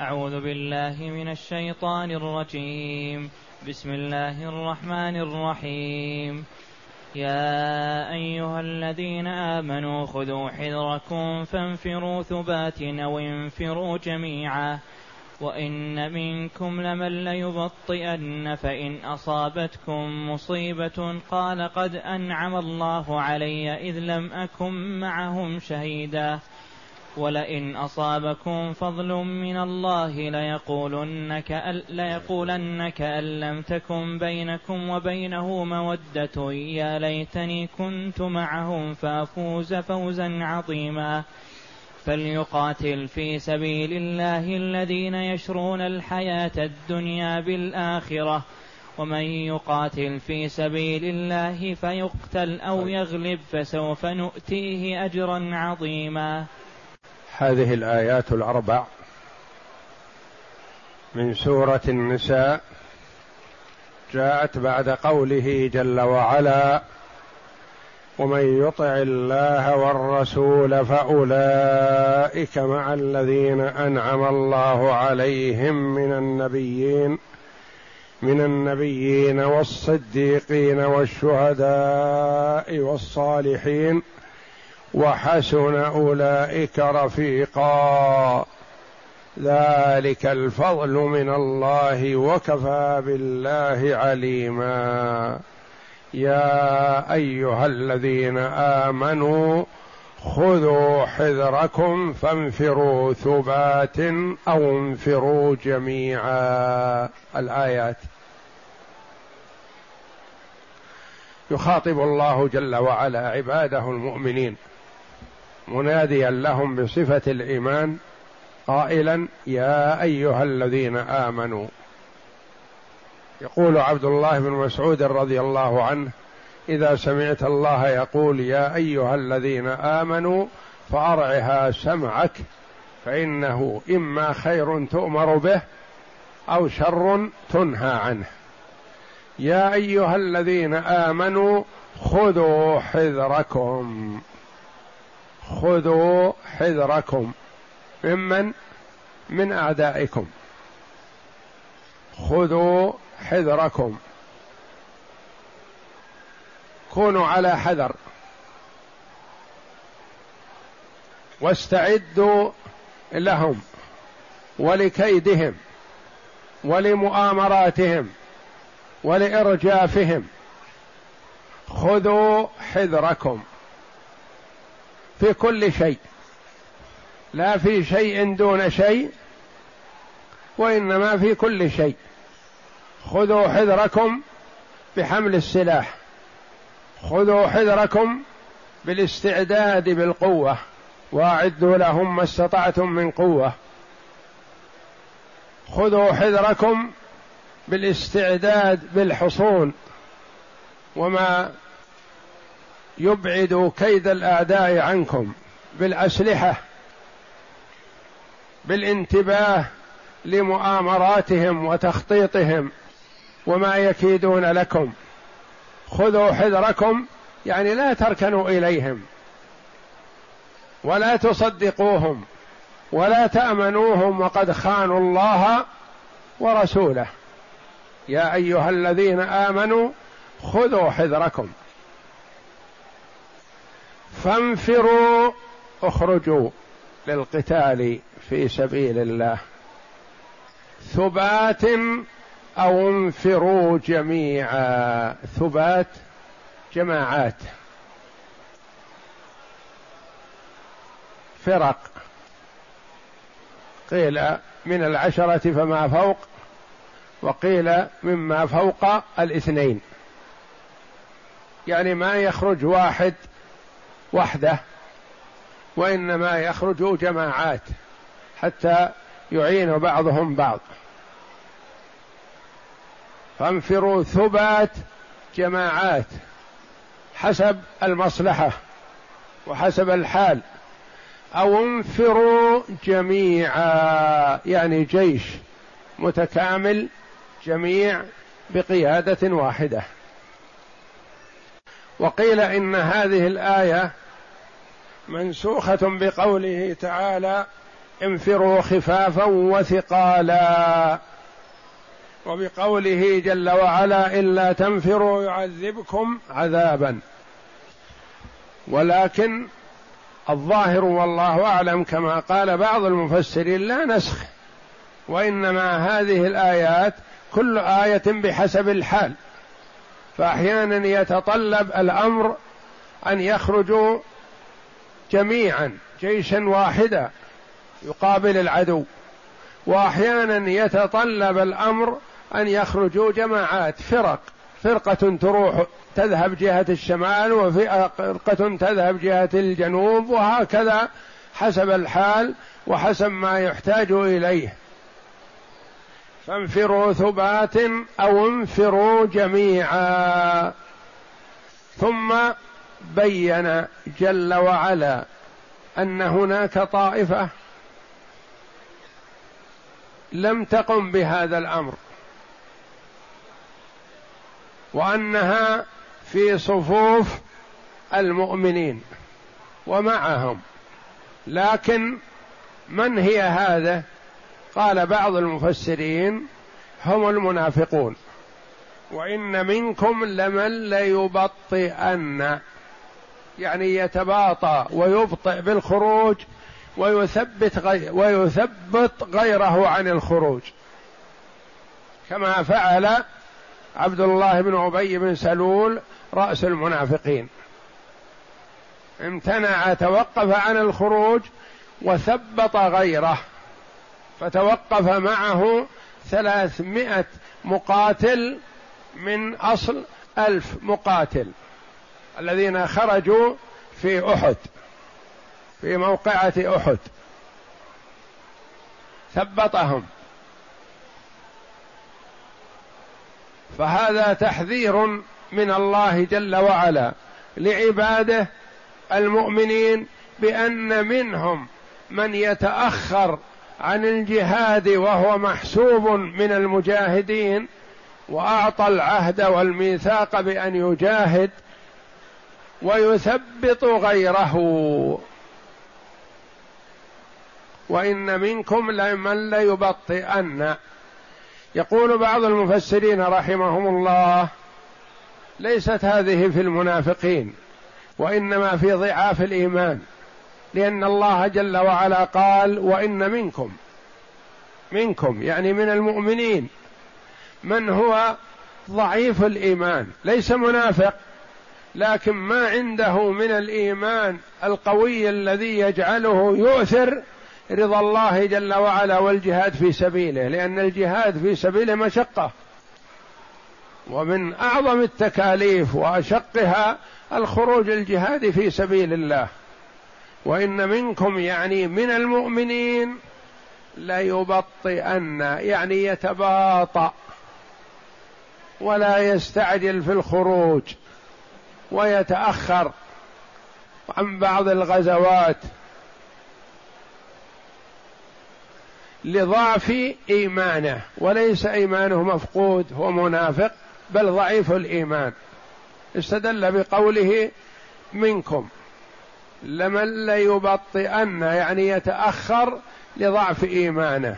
أعوذ بالله من الشيطان الرجيم. بسم الله الرحمن الرحيم. يا أيها الذين آمنوا خذوا حذركم فانفروا ثبات أو انفروا جميعا. وإن منكم لمن ليبطئن فإن أصابتكم مصيبة قال قد أنعم الله علي إذ لم أكن معهم شهيدا. ولئن أصابكم فضل من الله ليقولن كأن, ليقولن كأن لم تكن بينكم وبينه مودة يا ليتني كنت معهم فأفوز فوزا عظيما. فليقاتل في سبيل الله الذين يشرون الحياة الدنيا بالآخرة. ومن يقاتل في سبيل الله فيقتل أو يغلب فسوف نؤتيه أجرا عظيما. هذه الآيات الأربع من سورة النساء جاءت بعد قوله جل وعلا ومن يطع الله والرسول فأولئك مع الذين أنعم الله عليهم من النبيين من النبيين والصديقين والشهداء والصالحين وحسن أولئك رفيقا. ذلك الفضل من الله وكفى بالله عليما. يا أيها الذين آمنوا خذوا حذركم فانفروا ثبات أو انفروا جميعا. الآيات. يخاطب الله جل وعلا عباده المؤمنين. مناديا لهم بصفة الإيمان قائلا يا أيها الذين آمنوا. يقول عبد الله بن مسعود رضي الله عنه إذا سمعت الله يقول يا أيها الذين آمنوا فأرعها سمعك فإنه إما خير تؤمر به أو شر تنهى عنه. يا أيها الذين آمنوا خذوا حذركم. خذوا حذركم ممن من أعدائكم. خذوا حذركم. كونوا على حذر. واستعدوا لهم ولكيدهم ولمؤامراتهم ولإرجافهم. خذوا حذركم. في كل شيء. لا في شيء دون شيء وإنما في كل شيء. خذوا حذركم بحمل السلاح. خذوا حذركم بالاستعداد بالقوة. واعدوا لهم ما استطعتم من قوة. خذوا حذركم بالاستعداد بالحصون. وما يبعد كيد الأعداء عنكم بالأسلحة بالانتباه لمؤامراتهم وتخطيطهم وما يكيدون لكم. خذوا حذركم يعني لا تركنوا إليهم ولا تصدقوهم ولا تأمنوهم وقد خانوا الله ورسوله. يا أيها الذين آمنوا خذوا حذركم. فانفروا اخرجوا للقتال في سبيل الله. ثبات أو انفروا جميعا. ثبات جماعات. فرق. قيل من العشرة فما فوق وقيل مما فوق الاثنين. يعني ما يخرج واحد وحده وإنما يخرج جماعات حتى يعين بعضهم بعض. فانفروا ثبات جماعات حسب المصلحة وحسب الحال أو انفروا جميعا يعني جيش متكامل جميع بقيادة واحدة. وقيل إن هذه الآية منسوخة بقوله تعالى انفروا خفافا وثقالا. وبقوله جل وعلا إلا تنفروا يعذبكم عذابا. ولكن الظاهر والله أعلم كما قال بعض المفسرين لا نسخ وإنما هذه الآيات كل آية بحسب الحال. فأحيانا يتطلب الأمر أن يخرجوا جميعا جيشا واحدا يقابل العدو. وأحيانا يتطلب الأمر أن يخرجوا جماعات فرق فرقة تروح تذهب جهة الشمال وفرقة تذهب جهة الجنوب وهكذا حسب الحال وحسب ما يحتاج إليه. فانفروا ثبات أو انفروا جميعا. ثم بين جل وعلا أن هناك طائفة لم تقم بهذا الأمر وأنها في صفوف المؤمنين ومعهم لكن من هي هذا؟ قال بعض المفسرين هم المنافقون. وإن منكم لمن ليبطئن. يعني يتباطى ويبطئ بالخروج ويثبت غي ويثبت غيره عن الخروج. كما فعل عبد الله بن أبي بن سلول رأس المنافقين. امتنع توقف عن الخروج وثبط غيره. فتوقف معه ثلاثمائة مقاتل من أصل ألف مقاتل الذين خرجوا في أحد في موقعة أحد. ثبطهم. فهذا تحذير من الله جل وعلا لعباده المؤمنين بأن منهم من يتأخر عن الجهاد وهو محسوب من المجاهدين وأعطى العهد والميثاق بأن يجاهد ويثبط غيره. وإن منكم لمن ليبطئن. يقول بعض المفسرين رحمهم الله ليست هذه في المنافقين وإنما في ضعاف الإيمان. لأن الله جل وعلا قال وإن منكم. منكم يعني من المؤمنين. من هو؟ ضعيف الإيمان. ليس منافق لكن ما عنده من الإيمان القوي الذي يجعله يؤثر رضا الله جل وعلا والجهاد في سبيله. لأن الجهاد في سبيله مشقة. ومن أعظم التكاليف وأشقها الخروج الجهاد في سبيل الله. وإن منكم يعني من المؤمنين ليبطئن يعني يتباطأ ولا يستعجل في الخروج ويتأخر عن بعض الغزوات لضعف إيمانه. وليس إيمانه مفقود هو منافق بل ضعيف الإيمان. استدل بقوله منكم. لمن ليبطئن يعني يتأخر لضعف إيمانه.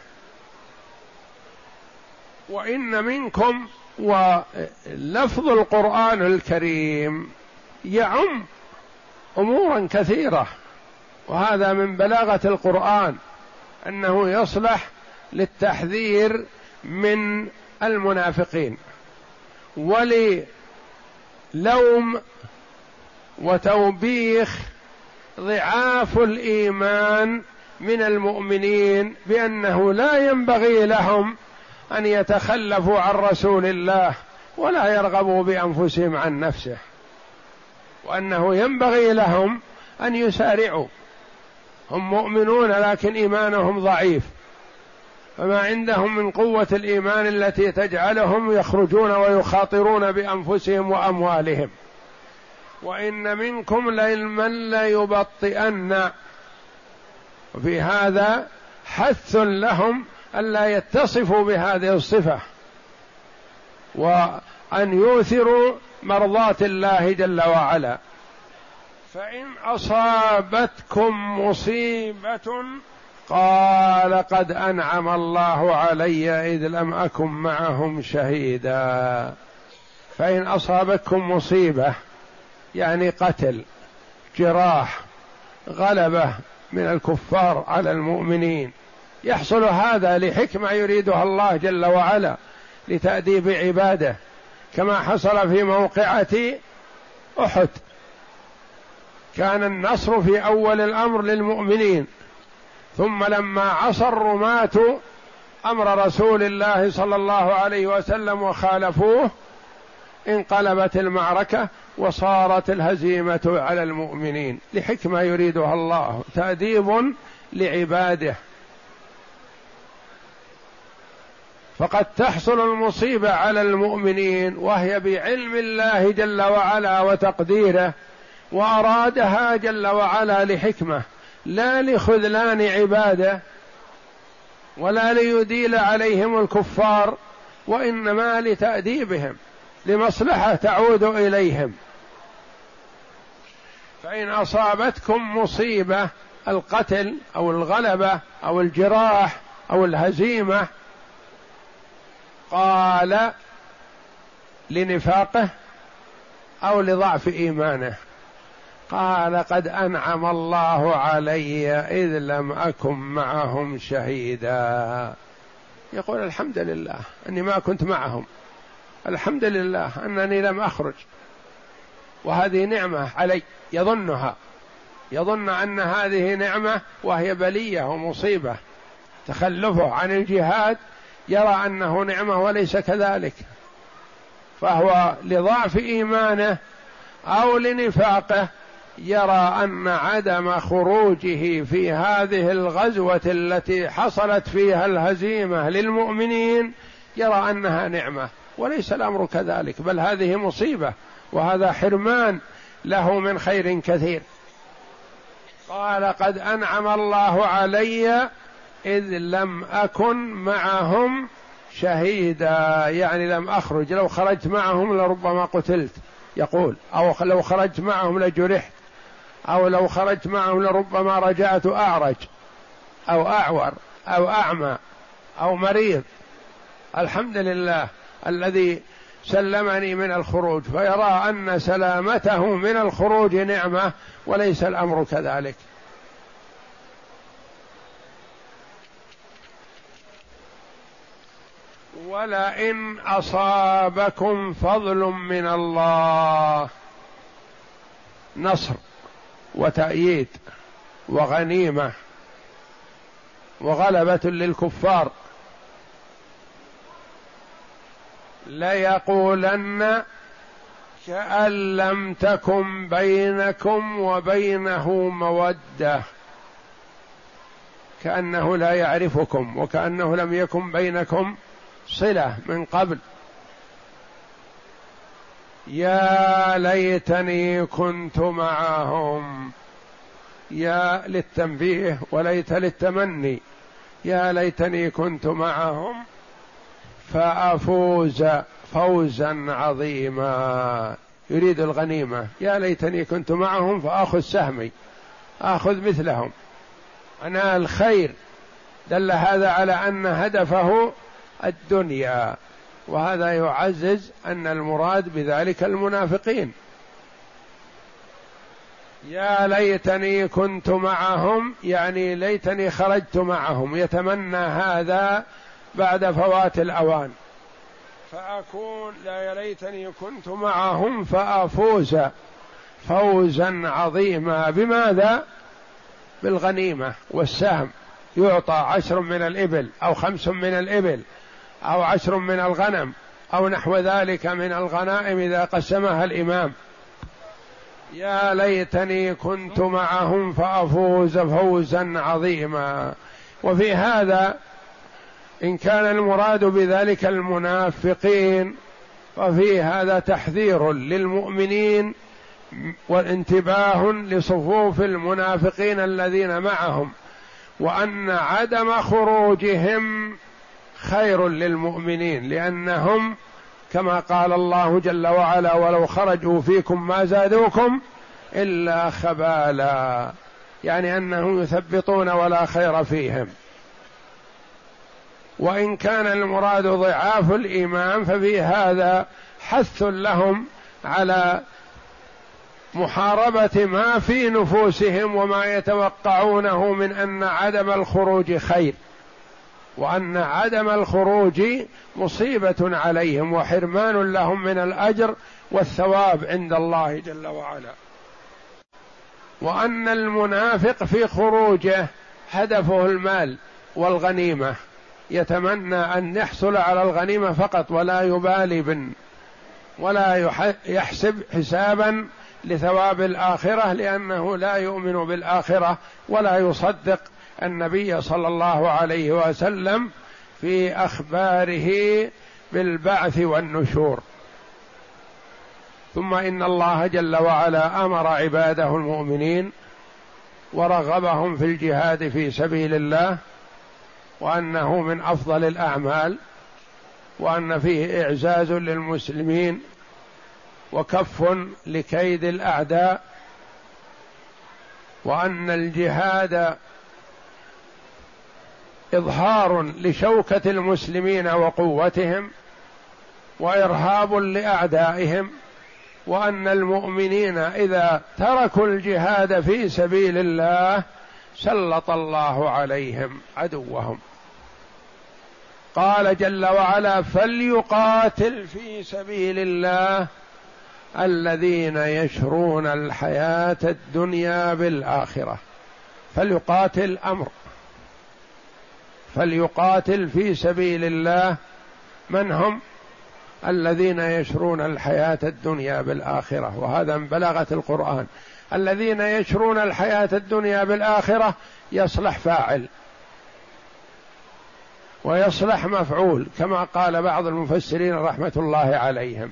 وإن منكم ولفظ القرآن الكريم يعم أمورا كثيرة وهذا من بلاغة القرآن أنه يصلح للتحذير من المنافقين. وللوم وتوبيخ ضعاف الإيمان من المؤمنين بأنه لا ينبغي لهم أن يتخلفوا عن رسول الله ولا يرغبوا بأنفسهم عن نفسه وأنه ينبغي لهم أن يسارعوا. هم مؤمنون لكن إيمانهم ضعيف. فما عندهم من قوة الإيمان التي تجعلهم يخرجون ويخاطرون بأنفسهم وأموالهم. وإن منكم لمن ليبطئن. وفي هذا حث لهم ألا يتصفوا بهذه الصفة وأن يوثروا مرضاه الله جل وعلا. فإن أصابتكم مصيبة قال قد أنعم الله علي إذ لم أكن معهم شهيدا. فإن أصابتكم مصيبة يعني قتل جراح غلبة من الكفار على المؤمنين. يحصل هذا لحكمة يريدها الله جل وعلا لتأديب عباده. كما حصل في موقعة أحد. كان النصر في أول الأمر للمؤمنين. ثم لما عصى الرماة أمر رسول الله صلى الله عليه وسلم وخالفوه انقلبت المعركة. وصارت الهزيمة على المؤمنين لحكمة يريدها الله تأديب لعباده. فقد تحصل المصيبة على المؤمنين وهي بعلم الله جل وعلا وتقديره وأرادها جل وعلا لحكمة لا لخذلان عباده ولا ليديل عليهم الكفار وإنما لتأديبهم لمصلحة تعود إليهم. فإن أصابتكم مصيبة القتل أو الغلبة أو الجراح أو الهزيمة قال لنفاقه أو لضعف إيمانه. قال قد أنعم الله علي إذ لم أكن معهم شهيدا. يقول الحمد لله أني ما كنت معهم. الحمد لله أنني لم أخرج. وهذه نعمة علي يظنها. يظن أن هذه نعمة وهي بلية ومصيبة. تخلفه عن الجهاد يرى أنه نعمة وليس كذلك. فهو لضعف إيمانه أو لنفاقه يرى أن عدم خروجه في هذه الغزوة التي حصلت فيها الهزيمة للمؤمنين يرى أنها نعمة وليس الأمر كذلك بل هذه مصيبة. وهذا حرمان له من خير كثير. قال قد أنعم الله علي إذ لم أكن معهم شهيدا. يعني لم أخرج لو خرجت معهم لربما قتلت. يقول أو لو خرجت معهم لجرحت. أو لو خرجت معهم لربما رجعت أعرج. أو أعور. أو أعمى. أو مريض. الحمد لله الذي سلمني من الخروج فيرى أن سلامته من الخروج نعمة وليس الأمر كذلك. ولئن أصابكم فضل من الله نصر وتأييد وغنيمة وغلبة للكفار. ليقولن كأن لم تكن بينكم وبينه مودة. كأنه لا يعرفكم وكأنه لم يكن بينكم صلة من قبل. يا ليتني كنت معهم. يا للتنبيه وليت للتمني. يا ليتني كنت معهم. فأفوز فوزا عظيما. يريد الغنيمة. يا ليتني كنت معهم فأخذ سهمي. أخذ مثلهم. أنا الخير. دل هذا على أن هدفه الدنيا. وهذا يعزز أن المراد بذلك المنافقين. يا ليتني كنت معهم يعني ليتني خرجت معهم. يتمنى هذا بعد فوات الأوان. فاكون لا ليتني كنت معهم فأفوز فوزا عظيما. بماذا؟ بالغنيمة والسهم. يعطى عشر من الإبل أو خمس من الإبل أو عشر من الغنم أو نحو ذلك من الغنائم إذا قسمها الإمام. يا ليتني كنت معهم فأفوز فوزا عظيما. وفي هذا إن كان المراد بذلك المنافقين ففي هذا تحذير للمؤمنين وانتباه لصفوف المنافقين الذين معهم وأن عدم خروجهم خير للمؤمنين لأنهم كما قال الله جل وعلا ولو خرجوا فيكم ما زادوكم إلا خبالا يعني أنهم يثبطون ولا خير فيهم. وإن كان المراد ضعاف الإيمان ففي هذا حث لهم على محاربة ما في نفوسهم وما يتوقعونه من أن عدم الخروج خير وأن عدم الخروج مصيبة عليهم وحرمان لهم من الأجر والثواب عند الله جل وعلا. وأن المنافق في خروجه هدفه المال والغنيمة. يتمنى أن يحصل على الغنيمة فقط ولا يبالي بن ولا يحسب حسابا لثواب الآخرة لأنه لا يؤمن بالآخرة ولا يصدق النبي صلى الله عليه وسلم في أخباره بالبعث والنشور. ثم إن الله جل وعلا أمر عباده المؤمنين ورغبهم في الجهاد في سبيل الله وأنه من أفضل الأعمال وأن فيه إعزاز للمسلمين وكف لكيد الأعداء وأن الجهاد إظهار لشوكة المسلمين وقوتهم وإرهاب لأعدائهم وأن المؤمنين إذا تركوا الجهاد في سبيل الله سلط الله عليهم عدوهم. قال جل وعلا فليقاتل في سبيل الله الذين يشرون الحياة الدنيا بالآخرة. فليقاتل أمر. فليقاتل في سبيل الله من هم؟ الذين يشرون الحياة الدنيا بالآخرة. وهذا من بلاغة القرآن. الذين يشرون الحياة الدنيا بالآخرة يصلح فاعل. ويصلح مفعول كما قال بعض المفسرين رحمة الله عليهم.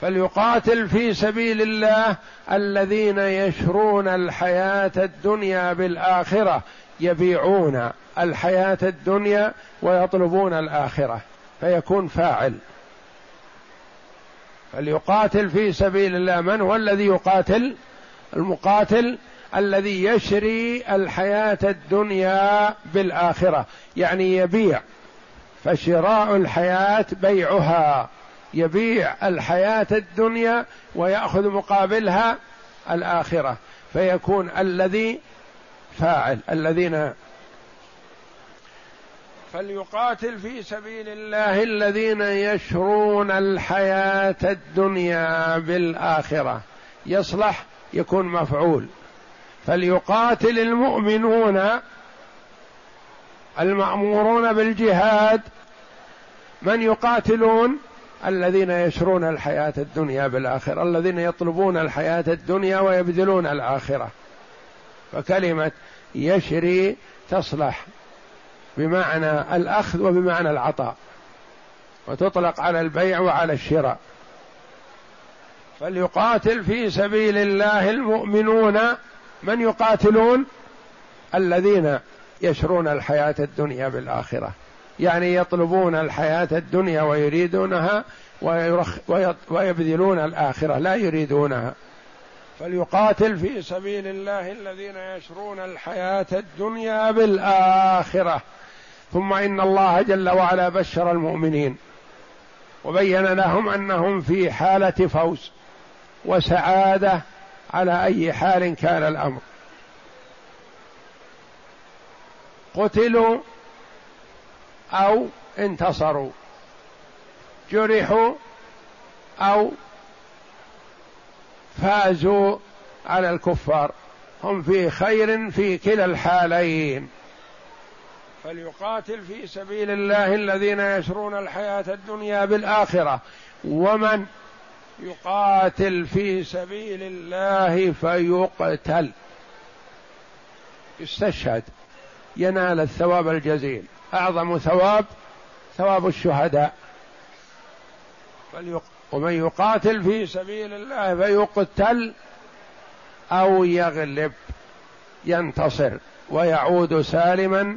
فليقاتل في سبيل الله الذين يشرون الحياة الدنيا بالآخرة يبيعون الحياة الدنيا ويطلبون الآخرة فيكون فاعل. فليقاتل في سبيل الله من هو الذي يقاتل؟ المقاتل الذي يشري الحياة الدنيا بالآخرة. يعني يبيع. فشراء الحياة بيعها. يبيع الحياة الدنيا ويأخذ مقابلها الآخرة. فيكون الذي فاعل الذين فليقاتل في سبيل الله الذين يشرون الحياة الدنيا بالآخرة. يصلح يكون مفعول. فليقاتل المؤمنون المأمورون بالجهاد. من يقاتلون؟ الذين يشرون الحياة الدنيا بالآخرة الذين يطلبون الحياة الدنيا ويبذلون الآخرة. فكلمة يشري تصلح بمعنى الأخذ وبمعنى العطاء وتطلق على البيع وعلى الشراء. فليقاتل في سبيل الله المؤمنون من يقاتلون الذين يشرون الحياة الدنيا بالآخرة. يعني يطلبون الحياة الدنيا ويريدونها ويبذلون الآخرة لا يريدونها. فليقاتل في سبيل الله الذين يشرون الحياة الدنيا بالآخرة. ثم إن الله جل وعلا بشر المؤمنين. وبين لهم أنهم في حالة فوز وسعادة على أي حال كان الأمر. قتلوا أو انتصروا. جرحوا أو فازوا على الكفار. هم في خير في كلا الحالين. فليقاتل في سبيل الله الذين يشرون الحياة الدنيا بالآخرة. ومن يقاتل في سبيل الله فيقتل. يستشهد ينال الثواب الجزيل. أعظم ثواب ثواب الشهداء. ومن يقاتل في سبيل الله فيقتل أو يغلب. ينتصر. ويعود سالما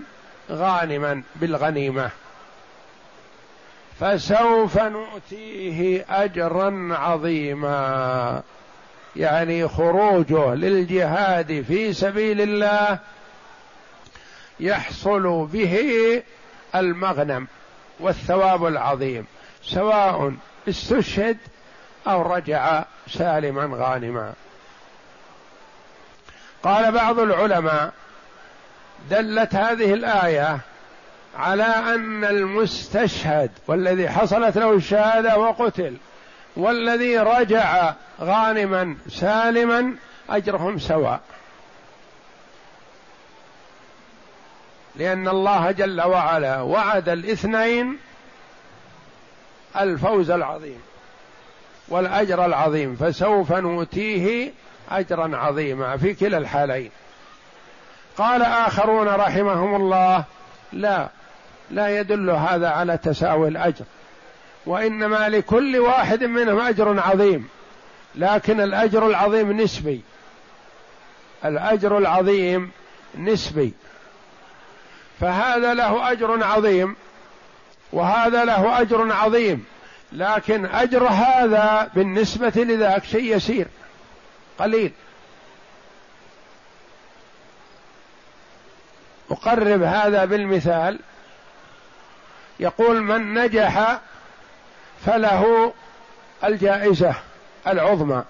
غانما بالغنيمة. فسوف نؤتيه أجرا عظيما. يعني خروجه للجهاد في سبيل الله يحصل به المغنم والثواب العظيم سواء استشهد أو رجع سالما غانما. قال بعض العلماء دلت هذه الآية على أن المستشهد والذي حصلت له الشهادة وقتل والذي رجع غانما سالما أجرهم سواء. لأن الله جل وعلا وعد الاثنين الفوز العظيم والأجر العظيم فسوف نؤتيه اجرا عظيما في كلا الحالين. قال آخرون رحمهم الله لا لا يدل هذا على تساوي الأجر. وإنما لكل واحد منهم أجر عظيم. لكن الأجر العظيم نسبي. الأجر العظيم نسبي. فهذا له أجر عظيم وهذا له أجر عظيم. لكن أجر هذا بالنسبة لذاك شيء يسير. قليل. أقرب هذا بالمثال يقول من نجح فله الجائزة العظمى.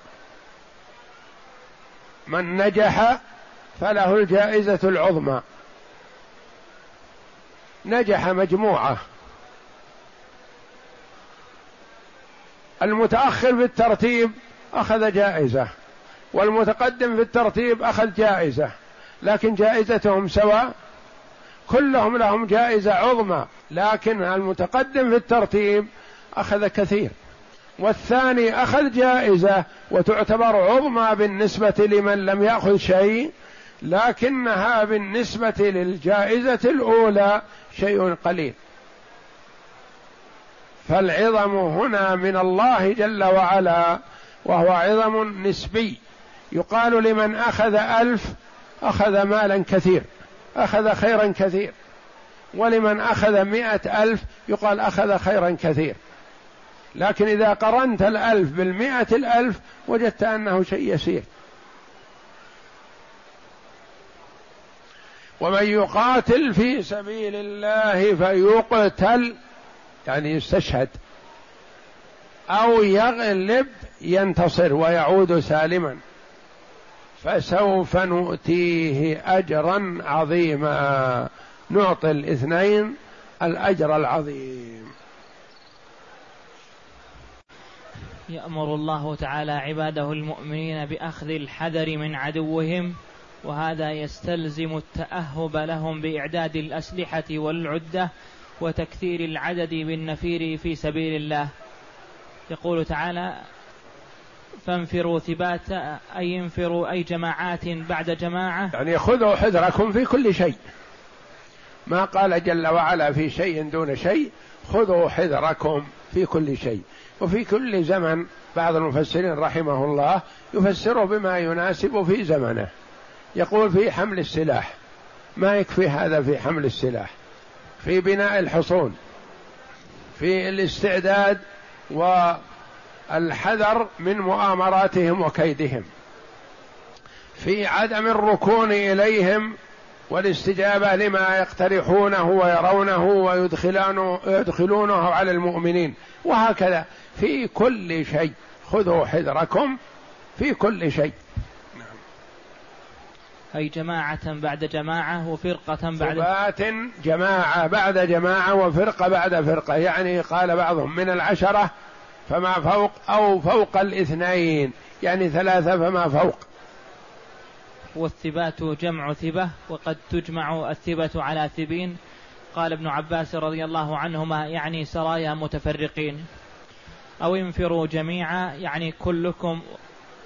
من نجح فله الجائزة العظمى. نجح مجموعة. المتأخر في الترتيب أخذ جائزة والمتقدم في الترتيب أخذ جائزة لكن جائزتهم سواء كلهم لهم جائزة عظمى لكن المتقدم في الترتيب أخذ كثير. والثاني أخذ جائزة وتعتبر عظمى بالنسبة لمن لم يأخذ شيء لكنها بالنسبة للجائزة الأولى شيء قليل. فالعظم هنا من الله جل وعلا وهو عظم نسبي. يقال لمن أخذ ألف أخذ مالا كثير. أخذ خيرا كثير. ولمن أخذ مئة ألف يقال أخذ خيرا كثير. لكن إذا قرنت الألف بالمئة الألف وجدت أنه شيء يسير. ومن يقاتل في سبيل الله فيقتل يعني يستشهد أو يغلب ينتصر ويعود سالما. فسوف نؤتيه اجرا عظيما. نعطي الاثنين الأجر العظيم. يأمر الله تعالى عباده المؤمنين بأخذ الحذر من عدوهم وهذا يستلزم التأهب لهم بإعداد الأسلحة والعدة وتكثير العدد بالنفير في سبيل الله. يقول تعالى فانفروا ثبات أي انفروا أي جماعات بعد جماعة. يعني خذوا حذركم في كل شيء. ما قال جل وعلا في شيء دون شيء خذوا حذركم في كل شيء. وفي كل زمن بعض المفسرين رحمه الله يفسره بما يناسب في زمنه. يقول في حمل السلاح. ما يكفي هذا في حمل السلاح؟ في بناء الحصون. في الاستعداد والحذر من مؤامراتهم وكيدهم. في عدم الركون إليهم والاستجابة لما يقترحونه ويرونه ويدخلونه يدخلونه على المؤمنين. وهكذا في كل شيء. خذوا حذركم في كل شيء. أي جماعة بعد جماعة وفرقة بعد ثبات جماعة بعد جماعة وفرقة بعد فرقة. يعني قال بعضهم من العشرة فما فوق أو فوق الاثنين يعني ثلاثة فما فوق. والثبات جمع ثبة وقد تجمع الثبة على ثبين. قال ابن عباس رضي الله عنهما يعني سرايا متفرقين. أو انفروا جميعا يعني كلكم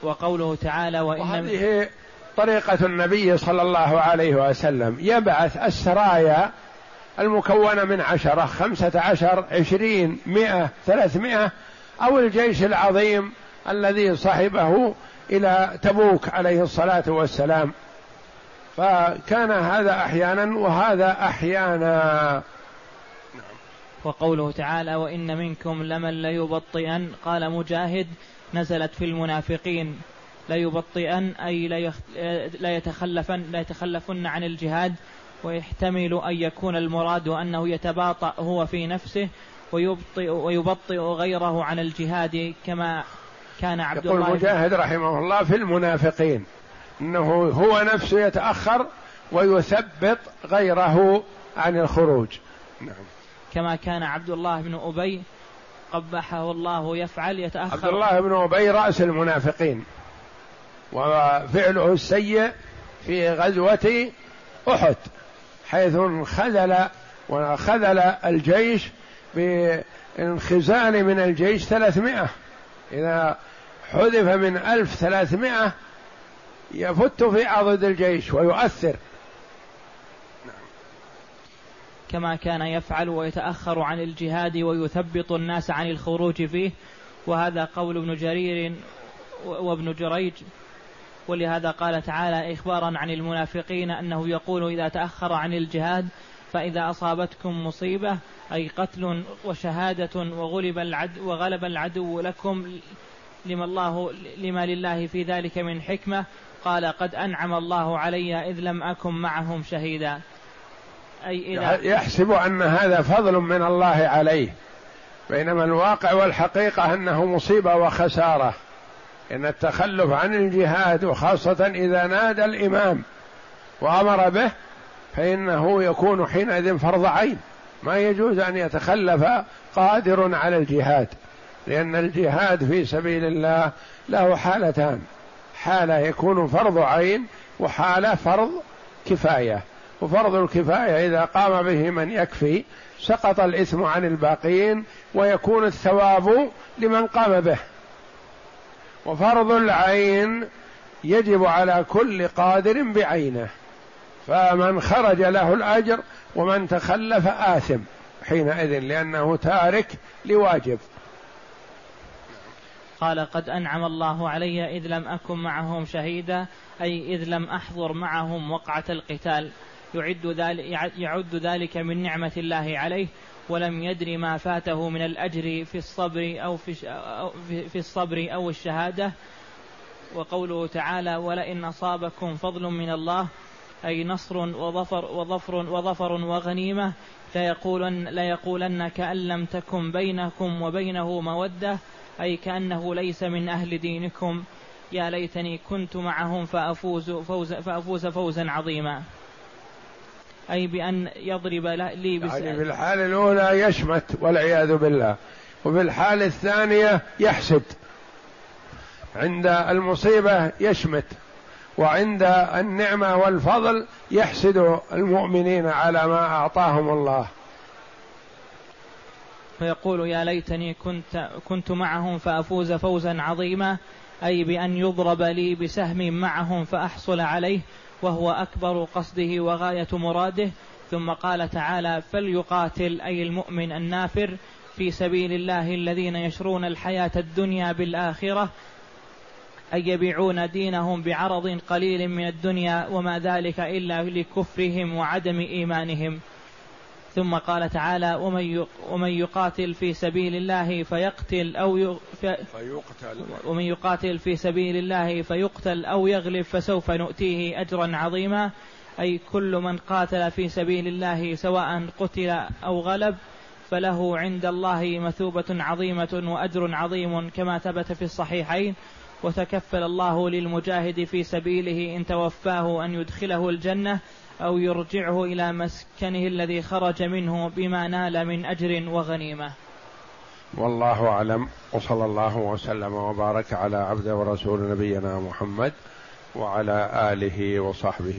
وقوله تعالى وإن وهذه طريقة النبي صلى الله عليه وسلم. يبعث السرايا المكونة من عشرة خمسة عشر عشرين مئة ثلاثمائة أو الجيش العظيم الذي صحبه إلى تبوك عليه الصلاة والسلام. فكان هذا أحيانا وهذا أحيانا. وقوله تعالى وإن منكم لمن ليبطئن قال مجاهد نزلت في المنافقين. ليبطئن أي لا يتخلفن لا يتخلفن عن الجهاد ويحتمل أن يكون المراد أنه يتباطأ هو في نفسه ويبطئ, ويبطئ غيره عن الجهاد كما كان عبد يقول الله مجاهد رحمه الله في المنافقين إنه هو نفسه يتأخر ويثبط غيره عن الخروج. نعم. كما كان عبد الله بن أبي قبحه الله يفعل يتأخر. عبد الله بن أبي رأس المنافقين. وفعله السيء في غزوة أحد حيث خذل وخذل الجيش بانخزال من الجيش ثلاثمائة. إذا حذف من ألف ثلاثمائة يفت في عضد الجيش ويؤثر. كما كان يفعل ويتأخر عن الجهاد ويثبط الناس عن الخروج فيه. وهذا قول ابن جرير وابن جريج. ولهذا قال تعالى إخبارا عن المنافقين أنه يقول إذا تأخر عن الجهاد فإذا أصابتكم مصيبة أي قتل وشهادة وغلب العدو وغلب العدو لكم لما الله لما لله في ذلك من حكمة قال قد أنعم الله علي إذ لم أكن معهم شهيدا. أي إذا يحسب أن هذا فضل من الله عليه. بينما الواقع والحقيقة أنه مصيبة وخسارة. إن التخلف عن الجهاد وخاصة إذا نادى الإمام وأمر به فإنه يكون حينئذ فرض عين. ما يجوز أن يتخلف قادر على الجهاد لأن الجهاد في سبيل الله له حالتان. حالة يكون فرض عين وحالة فرض كفاية. وفرض الكفاية إذا قام به من يكفي سقط الإثم عن الباقين ويكون الثواب لمن قام به. وفرض العين يجب على كل قادر بعينه. فمن خرج له الأجر ومن تخلف آثم حينئذ لأنه تارك لواجب. قال قد أنعم الله علي إذ لم أكن معهم شهيدا أي إذ لم أحضر معهم وقعة القتال. يعد ذلك يعد ذلك من نعمة الله عليه ولم يدر ما فاته من الأجر في الصبر أو في, في الصبر أو الشهادة. وقوله تعالى ولئن أصابكم فضل من الله أي نصر وظفر وظفر وظفر وغنيمة ليقولن, ليقولن كأن لم تكن بينكم وبينه مودة أي كأنه ليس من أهل دينكم. يا ليتني كنت معهم فأفوز, فوز فأفوز فوزا عظيما. أي بأن يضرب لي بس يعني في الحالة الأولى يشمت والعياذ بالله وفي الحالة الثانية يحسد. عند المصيبة يشمت. وعند النعمة والفضل يحسد المؤمنين على ما أعطاهم الله. فيقول يا ليتني كنت كنت معهم فأفوز فوزا عظيما أي بأن يضرب لي بسهم معهم فأحصل عليه وهو أكبر قصده وغاية مراده. ثم قال تعالى فليقاتل أي المؤمن النافر في سبيل الله الذين يشرون الحياة الدنيا بالآخرة أي يبيعون دينهم بعرض قليل من الدنيا وما ذلك إلا لكفرهم وعدم إيمانهم. ثم قال تعالى ومن ومن يقاتل في سبيل الله فيقتل أو فيقتل. ومن يقاتل في سبيل الله فيقتل أو يغلب فسوف نؤتيه أجرا عظيما. أي كل من قاتل في سبيل الله سواء قتل أو غلب فله عند الله مثوبة عظيمة وأجر عظيم كما ثبت في الصحيحين. وتكفل الله للمجاهد في سبيله إن توفاه أن يدخله الجنة أو يرجعه إلى مسكنه الذي خرج منه بما نال من أجر وغنيمة. والله أعلم. وصلى الله وسلم وبارك على عبد ورسول نبينا محمد وعلى آله وصحبه.